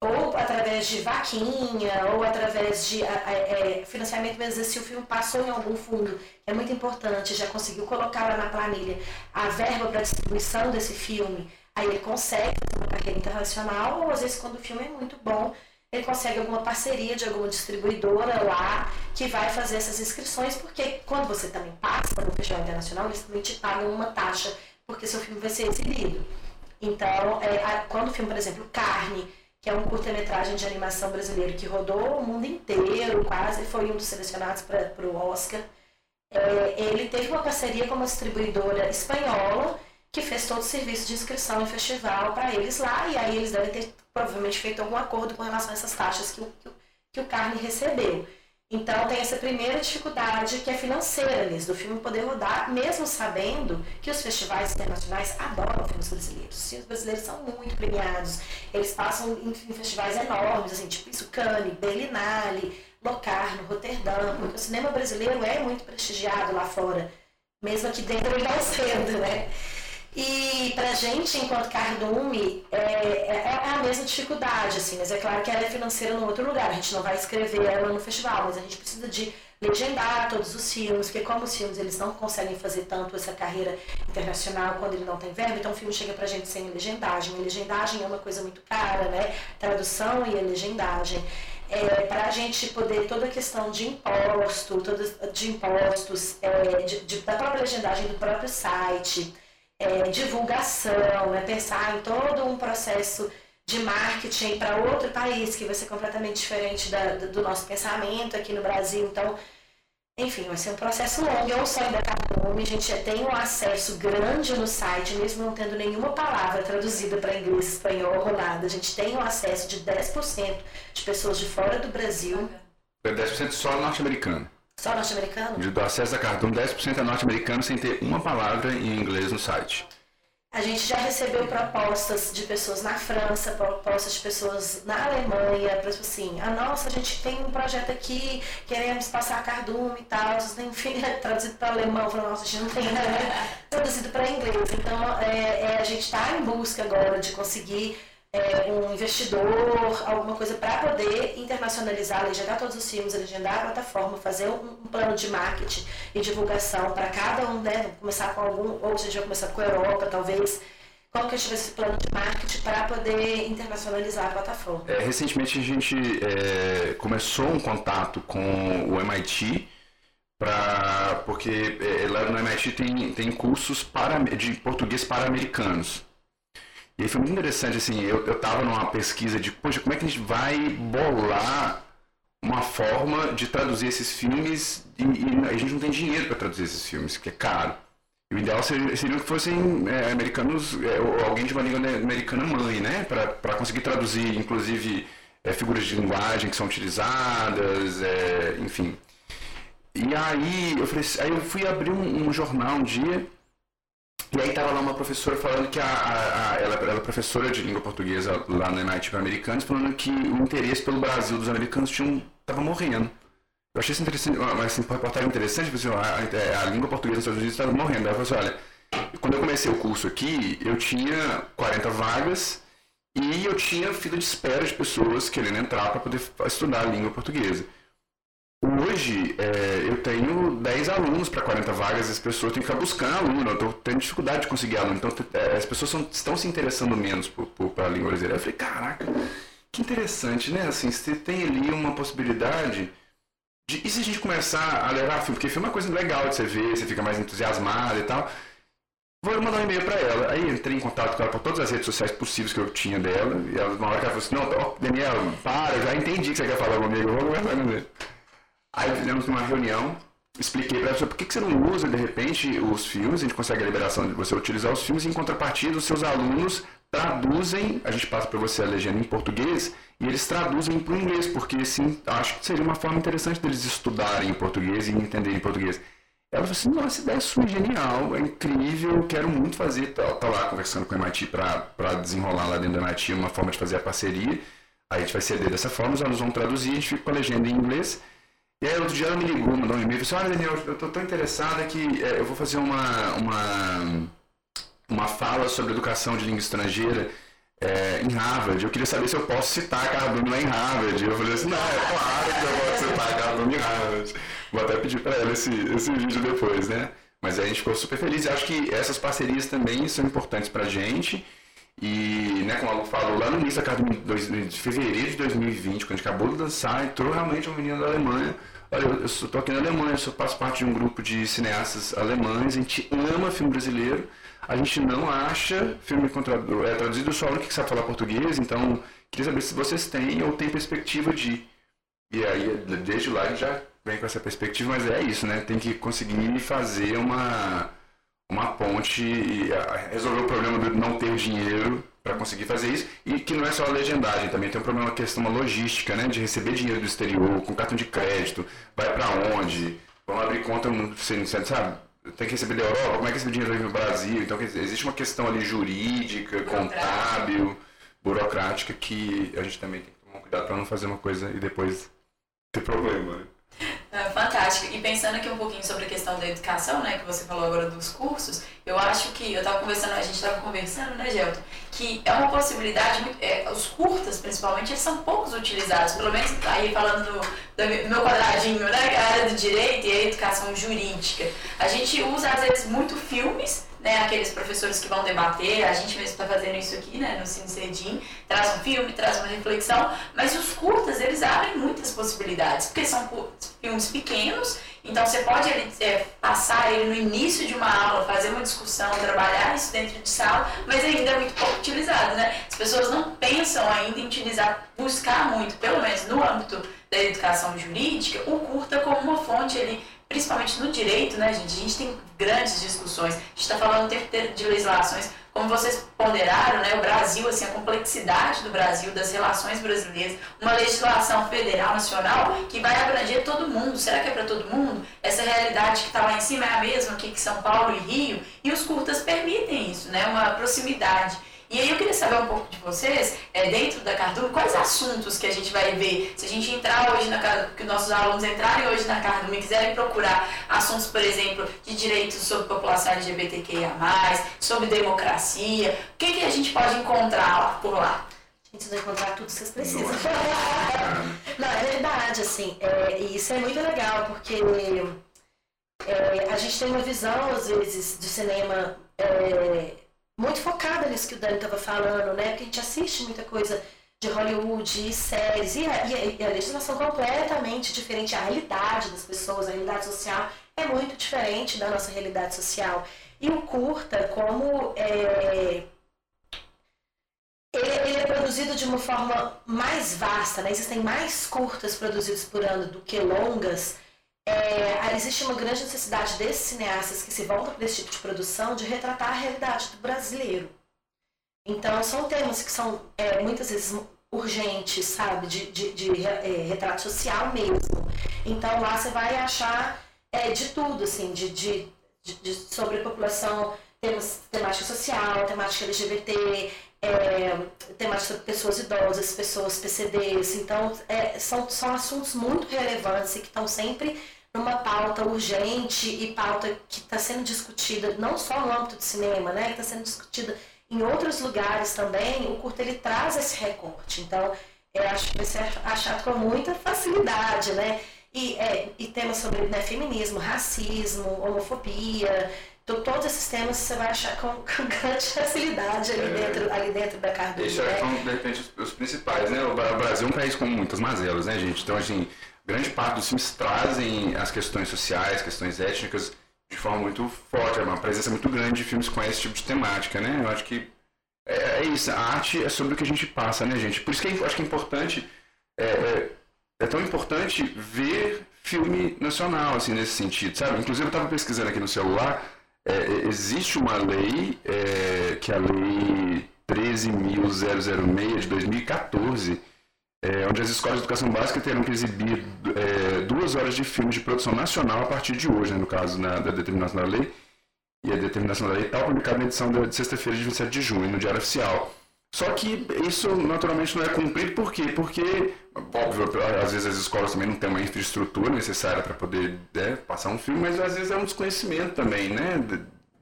ou através de vaquinha, ou através de é, financiamento, mesmo se o filme passou em algum fundo, é muito importante, já conseguiu colocar lá na planilha a verba para distribuição desse filme, aí ele consegue uma carreira internacional, ou às vezes quando o filme é muito bom, ele consegue alguma parceria de alguma distribuidora lá que vai fazer essas inscrições, porque quando você também passa no Festival Internacional, eles também te pagam uma taxa, porque seu filme vai ser exibido. Então, é, a, quando o filme, por exemplo, Carne, que é um curta-metragem de animação brasileiro que rodou o mundo inteiro, quase foi um dos selecionados para o Oscar. É, ele teve uma parceria com uma distribuidora espanhola que fez todo o serviço de inscrição em festival para eles lá, e aí eles devem ter provavelmente feito algum acordo com relação a essas taxas que o, que o, Carne recebeu. Então tem essa primeira dificuldade que é financeira mesmo, do filme poder rodar, mesmo sabendo que os festivais internacionais adoram filmes brasileiros. Os filmes brasileiros são muito premiados, eles passam em, festivais enormes, assim, tipo isso, Cannes, Berlinale, Locarno, Roterdã, porque o cinema brasileiro é muito prestigiado lá fora, mesmo aqui dentro ele não sendo, né? E pra gente, enquanto cardume, é, é, é, a mesma dificuldade, assim, mas é claro que ela é financeira no outro lugar. A gente não vai escrever ela no festival, mas a gente precisa de legendar todos os filmes, porque como os filmes eles não conseguem fazer tanto essa carreira internacional quando ele não tem verbo, então o filme chega pra gente sem legendagem. A legendagem é uma coisa muito cara, né? Tradução e a legendagem. É, para a gente poder toda a questão de imposto, toda, de impostos, é, de, de, da própria legendagem do próprio site, é, divulgação, né? pensar em todo um processo de marketing para outro país que vai ser completamente diferente da, do nosso pensamento aqui no Brasil. Então, enfim, vai ser um processo longo. Eu sou ainda Cardume, a gente tem um acesso grande no site, mesmo não tendo nenhuma palavra traduzida para inglês, espanhol ou nada. A gente tem um acesso de 10% de pessoas de fora do Brasil. 10% só norte-americano. Só norte-americano? Do acesso a Cardume, 10% é norte-americano sem ter uma palavra em inglês no site. A gente já recebeu propostas de pessoas na França, propostas de pessoas na Alemanha, para tipo assim, ah, nossa, a gente tem um projeto aqui, queremos passar cardume e tal, enfim, traduzido para alemão, falou, nossa, a gente não tem né? traduzido para inglês. Então, é, é, a gente está em busca agora de conseguir é, um investidor, alguma coisa para poder internacionalizar, legendar todos os filmes, legendar a plataforma, fazer um, um plano de marketing e divulgação para cada um, né? Começar com algum, ou seja, começar com a Europa, talvez. Como que a gente vai esse plano de marketing para poder internacionalizar a plataforma? É, recentemente a gente é, começou um contato com o MIT, pra, porque é, lá no MIT tem, tem cursos para, de português para americanos. E aí foi muito interessante, assim, eu, eu tava numa pesquisa de, poxa, como é que a gente vai bolar uma forma de traduzir esses filmes e, e a gente não tem dinheiro para traduzir esses filmes, que é caro. E o ideal seria, seria que fossem é, americanos, é, ou alguém de uma língua americana mãe, né? Para conseguir traduzir, inclusive, é, figuras de linguagem que são utilizadas, é, enfim. E aí eu, falei, aí eu fui abrir um, um jornal um dia e aí tava lá uma professora falando que a, a, a ela, ela é professora de língua portuguesa lá MIT para americanos, falando que o interesse pelo Brasil dos americanos tinha tava morrendo. Eu achei isso interessante, assim, reportagem interessante, porque assim, a, a, língua portuguesa nos Estados Unidos estava morrendo. Ela falou assim, olha, quando eu comecei o curso aqui, eu tinha 40 vagas e eu tinha fila de espera de pessoas querendo entrar para poder estudar a língua portuguesa. Hoje, é, eu tenho 10 alunos para 40 vagas, as pessoas têm que ficar buscando aluno, eu estou tendo dificuldade de conseguir aluno, então é, as pessoas são, estão se interessando menos por, pela língua brasileira. Eu falei, caraca, que interessante, né? Assim, você tem ali uma possibilidade de. E se a gente começar a levar filme? Porque filme é uma coisa legal de você ver, você fica mais entusiasmado e tal. Vou mandar um e-mail para ela. Aí entrei em contato com ela por todas as redes sociais possíveis que eu tinha dela. E ela, uma hora que ela falou assim: Não, Daniel, para, já entendi que você quer falar comigo, eu vou conversar com você. Aí fizemos uma reunião, expliquei para ela por que, que você não usa de repente os filmes, a gente consegue a liberação de você utilizar os filmes, em contrapartida os seus alunos traduzem, a gente passa para você a legenda em português e eles traduzem para o inglês, porque assim, acho que seria uma forma interessante deles estudarem em português e entenderem em português. Ela falou assim, nossa, ideia sua é genial, é incrível, quero muito fazer. Tá, tá lá conversando com o MIT para desenrolar lá dentro do MIT uma forma de fazer a parceria. Aí a gente vai ceder dessa forma, os alunos vão traduzir, a gente fica com a legenda em inglês e aí outro dia ela me ligou, mandou um e-mail falou assim, olha Daniel, eu estou tão interessada que é, eu vou fazer uma, uma, uma fala sobre educação de língua estrangeira é, em Harvard. Eu queria saber se eu posso citar Cardume lá em Harvard. Eu falei assim, não, é claro que eu posso citar Cardume em Harvard. Vou até pedir para ela esse, esse vídeo depois, né? Mas aí a gente ficou super feliz. E acho que essas parcerias também são importantes para a gente. E, né, como a Lu falou, lá no início da de fevereiro de 2020, quando a gente acabou de lançar, entrou realmente um menino da Alemanha Olha, eu estou aqui na Alemanha, eu faço parte de um grupo de cineastas alemães, a gente ama filme brasileiro, a gente não acha filme contra, é, traduzido só no que sabe falar português, então queria saber se vocês têm ou têm perspectiva de. E aí, desde lá, já vem com essa perspectiva, mas é isso, né? Tem que conseguir fazer uma, uma ponte e resolver o problema de não ter dinheiro para conseguir fazer isso e que não é só a legendagem, também tem um problema, uma questão uma logística, né, de receber dinheiro do exterior com cartão de crédito, vai para onde, vamos abrir conta, você sabe, tem que receber da Europa, como é que esse dinheiro vem no Brasil? Então existe uma questão ali jurídica, contábil, burocrática que a gente também tem que tomar cuidado para não fazer uma coisa e depois ter problema. Né? É, fantástico. E pensando aqui um pouquinho sobre a questão da educação, né, que você falou agora dos cursos, eu acho que eu estava conversando, a gente estava conversando, né, Gelton, que é uma possibilidade, é, os curtas principalmente, eles são poucos utilizados, pelo menos aí falando do, do meu quadradinho, né, a área do direito e a educação jurídica. A gente usa às vezes muito filmes né, aqueles professores que vão debater, a gente mesmo está fazendo isso aqui, né, no Cine Cedim, traz um filme, traz uma reflexão, mas os curtas, eles abrem muitas possibilidades, porque são filmes pequenos, então você pode é, passar ele no início de uma aula, fazer uma discussão, trabalhar isso dentro de sala, mas ainda é muito pouco utilizado, né? As pessoas não pensam ainda em utilizar, buscar muito, pelo menos no âmbito da educação jurídica, o curta como uma fonte ali principalmente no direito, né, gente? A gente tem grandes discussões. A gente está falando o tempo inteiro de legislações. Como vocês ponderaram, né, o Brasil, assim, a complexidade do Brasil, das relações brasileiras, uma legislação federal, nacional, que vai abranger todo mundo. Será que é para todo mundo? Essa realidade que está lá em cima é a mesma aqui que São Paulo e Rio? E os curtas permitem isso, né? Uma proximidade. E aí eu queria saber um pouco de vocês, é, dentro da Cardume, quais assuntos que a gente vai ver. Se a gente entrar hoje na que os nossos alunos entrarem hoje na Cardume e quiserem procurar assuntos, por exemplo, de direitos sobre população LGBTQIA, sobre democracia, o que, que a gente pode encontrar lá, por lá? A gente vai encontrar tudo que vocês precisam. Não, é verdade, assim, é, isso é muito legal, porque é, a gente tem uma visão, às vezes, de cinema. É, muito focada nisso que o Dani estava falando, né? Porque a gente assiste muita coisa de Hollywood, séries, e a, e a, legislação completamente diferente, a realidade das pessoas, a realidade social é muito diferente da nossa realidade social. E o curta, como é, ele, ele, é produzido de uma forma mais vasta, né? existem mais curtas produzidos por ano do que longas, é, existe uma grande necessidade desses cineastas que se voltam para esse tipo de produção de retratar a realidade do brasileiro. Então, são temas que são é, muitas vezes urgentes, sabe, de, de, de é, retrato social mesmo. Então, lá você vai achar é, de tudo, assim, de, de, de, sobre população, temas, temática social, temática LGBT, é, temática sobre pessoas idosas, pessoas PCDs. Então, é, são, são assuntos muito relevantes e que estão sempre numa pauta urgente e pauta que está sendo discutida não só no âmbito do cinema, né, que está sendo discutida em outros lugares também, o curto ele traz esse recorte. Então, eu acho que vai ser achado com muita facilidade, né? E, é, e temas sobre né, feminismo, racismo, homofobia, então, todos esses temas você vai achar com, com grande facilidade ali, é, dentro, ali dentro da Cardoso. Isso né? são, de repente, os, os, principais, né? O Brasil é um país com muitas mazelas, né, gente? Então, assim, grande parte dos filmes trazem as questões sociais, questões étnicas de forma muito forte, é uma presença muito grande de filmes com esse tipo de temática, né? Eu acho que é, é isso, a arte é sobre o que a gente passa, né, gente? Por isso que eu acho que é importante, é, é, é tão importante ver filme nacional, assim, nesse sentido, sabe? Inclusive eu estava pesquisando aqui no celular, é, existe uma lei, é, que é a lei 13.006 de 2014, é, onde as escolas de educação básica terão que exibir é, duas horas de filme de produção nacional a partir de hoje, né, no caso na, da determinação da lei. E a determinação da lei está publicada na edição de sexta-feira de 27 de junho, no Diário Oficial. Só que isso naturalmente não é cumprido, por quê? Porque, óbvio, às vezes as escolas também não têm uma infraestrutura necessária para poder né, passar um filme, mas às vezes é um desconhecimento também né,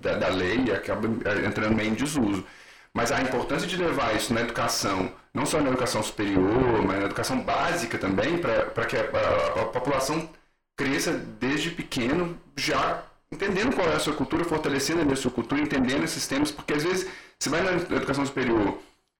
da, da lei e acaba entrando meio em desuso. Mas a importância de levar isso na educação, não só na educação superior, mas na educação básica também, para que a, a, a, população cresça desde pequeno, já entendendo qual é a sua cultura, fortalecendo a sua cultura, entendendo esses temas, porque às vezes você vai na educação superior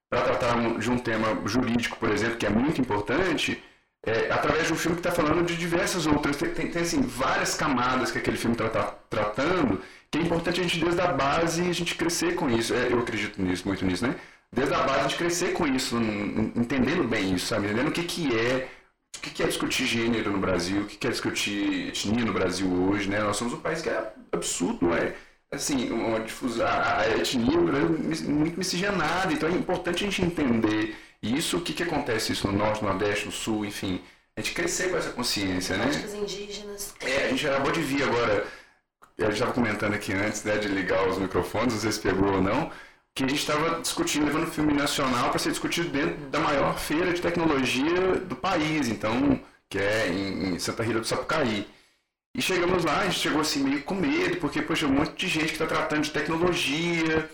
para tratar de um tema jurídico, por exemplo, que é muito importante, é, através de um filme que está falando de diversas outras. Tem, tem, tem, assim, várias camadas que aquele filme está tá, tratando que é importante a gente, desde a base, a gente crescer com isso. É, eu acredito nisso, muito nisso, né? Desde a base, a gente crescer com isso, entendendo bem isso, sabe? Entendendo o que, que é, o que, que é discutir gênero no Brasil, o que, que é discutir etnia no Brasil hoje, né? Nós somos um país que é absurdo, não é? Assim, uma difusão, a etnia muito miscigenada, então é importante a gente entender isso, o que, que acontece isso no norte, no nordeste, no sul, enfim, a gente crescer com essa consciência, né? Práticas indígenas. É, a gente acabou de vir agora, a gente estava comentando aqui antes, né, de ligar os microfones, não sei se pegou ou não, que a gente estava discutindo, levando filme nacional para ser discutido dentro da maior feira de tecnologia do país, então, que é em, em Santa Rita do Sapucaí. E chegamos lá, a gente chegou assim meio com medo, porque, poxa, um monte de gente que está tratando de tecnologia.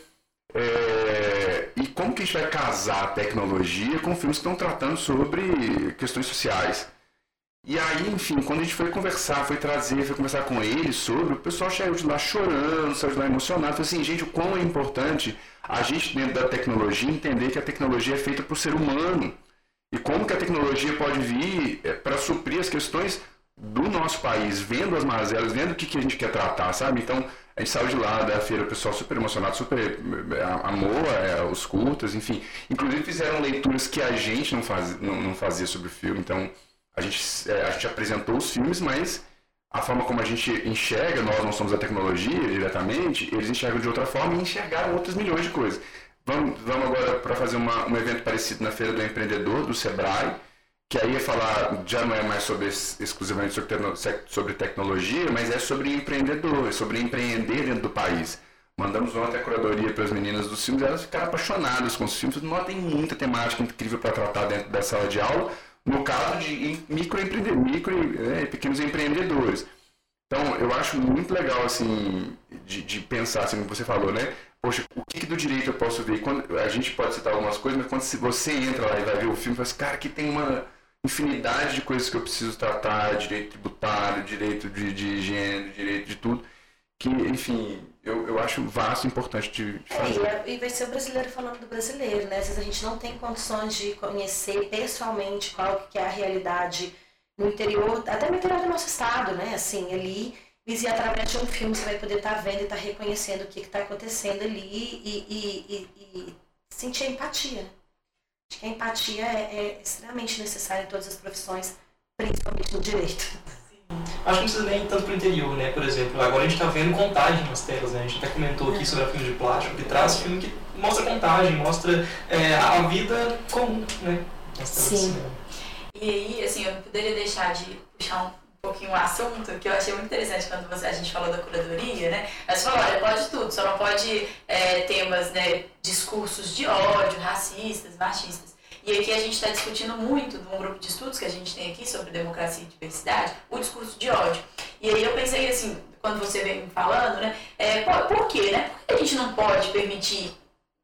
É... E como que a gente vai casar a tecnologia com filmes que estão tratando sobre questões sociais? E aí, enfim, quando a gente foi conversar, foi trazer, foi conversar com eles sobre, o pessoal saiu de lá chorando, saiu de lá emocionado. Falei assim, gente, o quão é importante a gente, dentro da tecnologia, entender que a tecnologia é feita para o ser humano. E como que a tecnologia pode vir é, para suprir as questões do nosso país, vendo as mazelas, vendo o que, que a gente quer tratar, sabe? Então, a gente saiu de lá da feira, o pessoal super emocionado, super é, amou é, os cultos, enfim. Inclusive fizeram leituras que a gente não, faz, não, não fazia sobre o filme, então a gente, é, a gente apresentou os filmes, mas a forma como a gente enxerga, nós não somos a tecnologia diretamente, eles enxergam de outra forma e enxergaram outras milhões de coisas. Vamos, vamos agora para fazer uma, um evento parecido na Feira do Empreendedor, do Sebrae, que aí é falar, já não é mais sobre, exclusivamente sobre, tecnologia, mas é sobre empreendedor, é sobre empreender dentro do país. Mandamos ontem a curadoria para as meninas dos filmes, elas ficaram apaixonadas com os filmes, não tem muita temática incrível para tratar dentro da sala de aula, no caso de microempreendedores, micro, é, pequenos empreendedores. Então, eu acho muito legal, assim, de, de, pensar, assim, como você falou, né? Poxa, o que, que, do direito eu posso ver? Quando, a gente pode citar algumas coisas, mas quando você entra lá e vai ver o filme, fala assim, cara, que tem uma infinidade de coisas que eu preciso tratar, direito tributário, direito de, de gênero, direito de tudo, que, enfim, eu, eu acho vasto e importante de, de fazer. É, e vai ser o brasileiro falando do brasileiro, né? Às vezes a gente não tem condições de conhecer pessoalmente qual que é a realidade no interior, até no interior do nosso estado, né? Assim, ali, e através de um filme você vai poder estar tá vendo e estar tá reconhecendo o que está acontecendo ali e, e, e, e sentir empatia? Acho que a empatia é, é extremamente necessária em todas as profissões, principalmente no direito. Acho que não precisa nem tanto para o interior, né? Por exemplo, agora a gente está vendo contagem nas telas, né? A gente até comentou aqui sobre a filme de plástico, que traz filme que mostra contagem, mostra é, a vida comum, né? Sim. E aí, assim, eu não poderia deixar de puxar um pouquinho o assunto, que eu achei muito interessante quando você, a gente falou da curadoria, né? Mas falou, olha, pode tudo, só não pode é, temas, né, discursos de ódio, racistas, machistas. E aqui a gente está discutindo muito num grupo de estudos que a gente tem aqui sobre democracia e diversidade, o discurso de ódio. E aí eu pensei assim, quando você vem falando, né, é, por, por quê, né? Por que a gente não pode permitir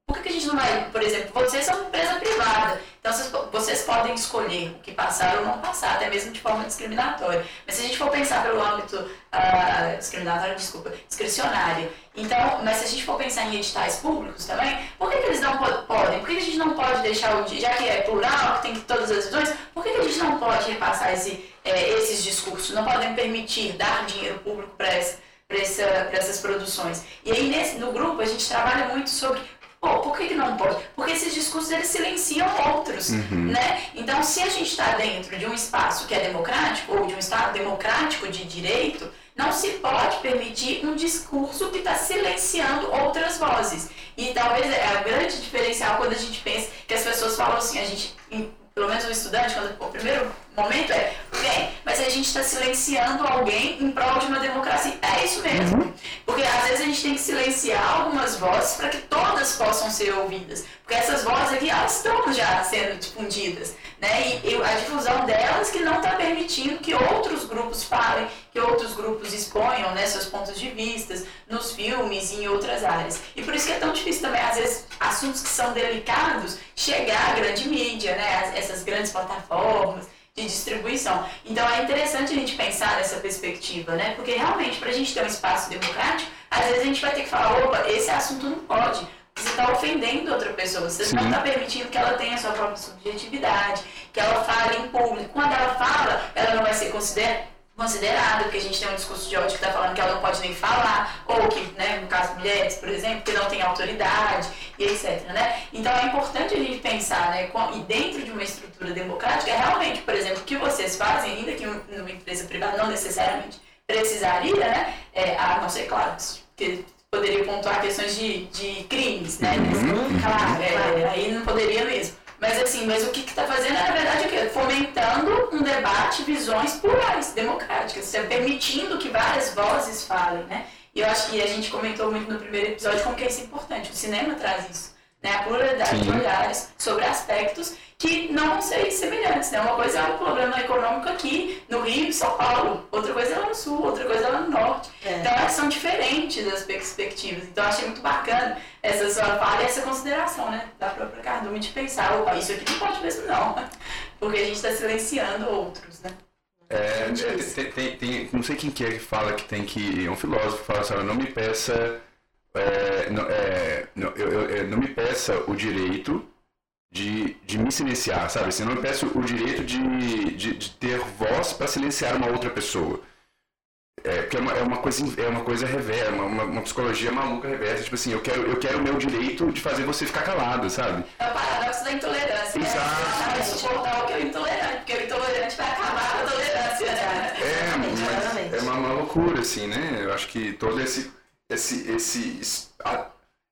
por que, que, a gente não vai, por exemplo, vocês são uma empresa privada, então vocês, vocês, podem escolher o que passar ou não passar, até mesmo de forma discriminatória. Mas se a gente for pensar pelo âmbito uh, discriminatório, desculpa, discricionário, então, mas se a gente for pensar em editais públicos também, por que, que eles não podem? Por que, que a gente não pode deixar, o, já que é plural, que tem todas as visões, por que, que a gente não pode repassar esse, é, esses discursos? Não podem permitir dar dinheiro público para essa, essa, essas produções. E aí, nesse, no grupo, a gente trabalha muito sobre Pô, por que, que não pode? Porque esses discursos eles silenciam outros, uhum. né? Então, se a gente está dentro de um espaço que é democrático ou de um estado democrático de direito, não se pode permitir um discurso que está silenciando outras vozes. E talvez é a grande diferencial quando a gente pensa que as pessoas falam assim, a gente pelo menos o estudante, quando o primeiro momento é, bem, mas a gente está silenciando alguém em prol de uma democracia. É isso mesmo. Uhum. Porque às vezes a gente tem que silenciar algumas vozes para que todas possam ser ouvidas. Porque essas vozes aqui, elas estão já sendo difundidas. Né? E, e a difusão delas que não está permitindo que outros grupos falem, que outros grupos exponham né, seus pontos de vista nos filmes e em outras áreas. E por isso que é tão difícil também, às vezes, assuntos que são delicados chegar à grande mídia, né, essas grandes plataformas de distribuição. Então é interessante a gente pensar nessa perspectiva, né? Porque realmente, para a gente ter um espaço democrático, às vezes a gente vai ter que falar, opa, esse assunto não pode. Você está ofendendo outra pessoa, você Sim. não está permitindo que ela tenha a sua própria subjetividade, que ela fale em público. Quando ela fala, ela não vai ser considerada considerado, porque a gente tem um discurso de ódio que está falando que ela não pode nem falar, ou que, né, no caso mulheres, por exemplo, que não tem autoridade, e etc. Né? Então é importante a gente pensar, né, com, e dentro de uma estrutura democrática, é realmente, por exemplo, o que vocês fazem, ainda que numa empresa privada não necessariamente precisaria, né, é, a não ser, claro, que poderia pontuar questões de, de crimes, né? Uhum, claro, É, aí não poderia mesmo. Mas assim, mas o que está fazendo é, na verdade, o quê? Fomentando um debate, visões plurais, democráticas, permitindo que várias vozes falem, né? E eu acho que a gente comentou muito no primeiro episódio como que isso é importante. O cinema traz isso, né? A pluralidade de olhares sobre aspectos que não vão ser semelhantes, né? Uma coisa é um problema econômico aqui no Rio e São Paulo, outra coisa é lá no Sul, outra coisa é lá no Norte. É. Então elas são diferentes as perspectivas. Então eu achei muito bacana essa sua fala e essa consideração, né? Da própria Cardume de pensar, opa, isso aqui não pode mesmo não. Porque a gente está silenciando outros, né? É, é, tem, tem- tem- não sei quem que é que fala que tem que. É um filósofo que fala assim, "Olha, não me peça. É, não, é, não, eu, eu- é, não me peça o direito de, de me silenciar, sabe? Assim, não me peça o direito de, de, de ter voz para silenciar uma outra pessoa. É, porque é uma, é uma coisa, é uma coisa reversa, uma, uma, uma psicologia maluca reversa. Tipo assim, eu quero, eu quero o meu direito de fazer você ficar calado, sabe? É o paradoxo da intolerância. Exato. Né? Vai suportar o que é intolerante, porque o intolerante vai acabar com a tolerância. Né? É, mas é uma, uma loucura, assim, né? Eu acho que todo esse, esse, esse,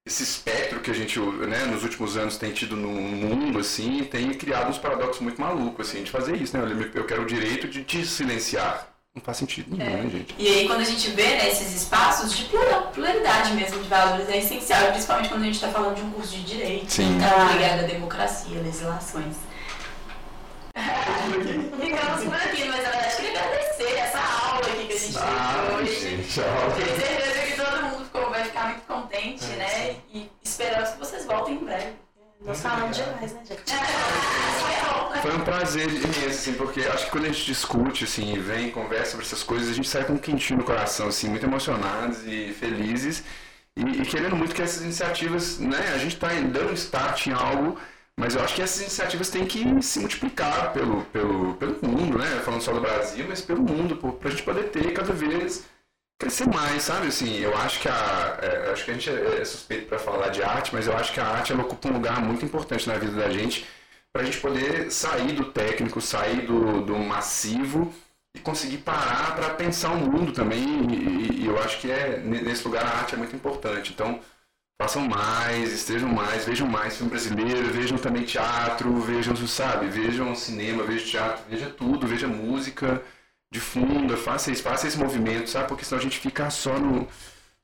esse espectro que a gente, né, nos últimos anos tem tido no mundo, assim, tem criado uns paradoxos muito malucos, assim, de fazer isso, né? Eu, quero o direito de te silenciar. Não faz sentido nenhum, né, gente? E aí, quando a gente vê né, esses espaços de plural- pluralidade mesmo de valores, é essencial, principalmente quando a gente está falando de um curso de direito, Sim. tá ligado à democracia, legislações. Ficamos por aqui, mas na verdade queria agradecer essa aula aqui que a gente Ah, teve hoje. gente, muito contente, né? E esperamos que vocês voltem em breve. Nós falamos demais, né, gente? Foi um prazer imenso, assim, porque acho que quando a gente discute, assim, e vem, conversa sobre essas coisas, a gente sai com um quentinho no coração, assim, muito emocionados e felizes. E, e querendo muito que essas iniciativas, né, a gente está dando start em algo, mas eu acho que essas iniciativas têm que se multiplicar pelo, pelo, pelo mundo, né, falando só do Brasil, mas pelo mundo, para a gente poder ter cada vez crescer mais, sabe? Assim, eu acho que a, é, acho que a gente é, é suspeito para falar de arte, mas eu acho que a arte ela ocupa um lugar muito importante na vida da gente para a gente poder sair do técnico, sair do, do massivo e conseguir parar para pensar o mundo também. E, e- e eu acho que é ne- nesse lugar a arte é muito importante. Então façam mais, estejam mais, vejam mais filme brasileiro, vejam também teatro, vejam, sabe, vejam cinema, vejam teatro, veja tudo, veja música difunda, faça isso, faça esse movimento, sabe? Porque senão a gente fica só no,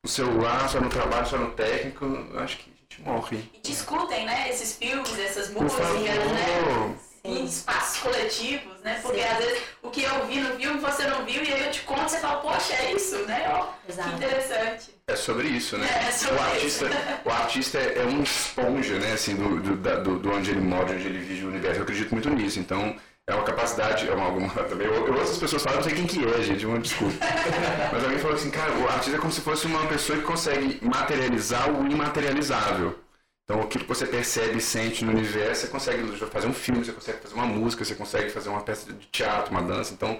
no celular, só no trabalho, só no técnico, eu acho que a gente morre. E discutem, né, esses filmes, essas músicas, né? Em espaços coletivos, né? Porque Sim. às vezes o que eu vi no filme você não viu, e aí eu te conto e você fala, poxa, é isso, né? Ó, Exato. que interessante. É sobre isso, né? É, sobre o artista, o artista é, é um esponja, né? Assim, do, do, da- do, do onde ele mora, onde ele vive o universo. Eu acredito muito nisso. Então, é uma capacidade, é uma, alguma também. Eu, eu ouço as pessoas falam, não sei quem que é, gente, uma desculpa. Mas alguém falou assim, cara, o artista é como se fosse uma pessoa que consegue materializar o imaterializável. Então, aquilo que você percebe e sente no universo, você consegue fazer um filme, você consegue fazer uma música, você consegue fazer uma peça de teatro, uma dança. Então,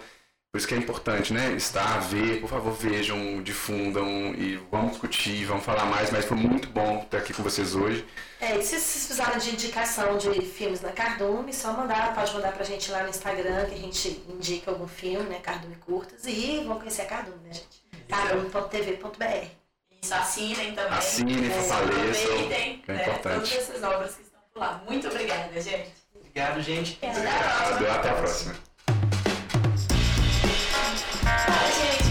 por isso que é importante, né? Estar, ver, por favor, vejam, difundam e vamos discutir, vamos falar mais. Mas foi muito bom estar aqui com vocês hoje. É, e se vocês precisarem de indicação de filmes na Cardume, só mandar, pode mandar pra gente lá no Instagram, que a gente indica algum filme, né? Cardume Curtas. E vão conhecer a Cardume, né, gente? cardume.tv.br. Isso, assinem também. Assinem, É, fortaleçam, Aproveitem que é né, importante. todas essas obras que estão por lá. Muito obrigada, gente. Obrigado, gente. Até a próxima. Obrigado, até a próxima. Okay.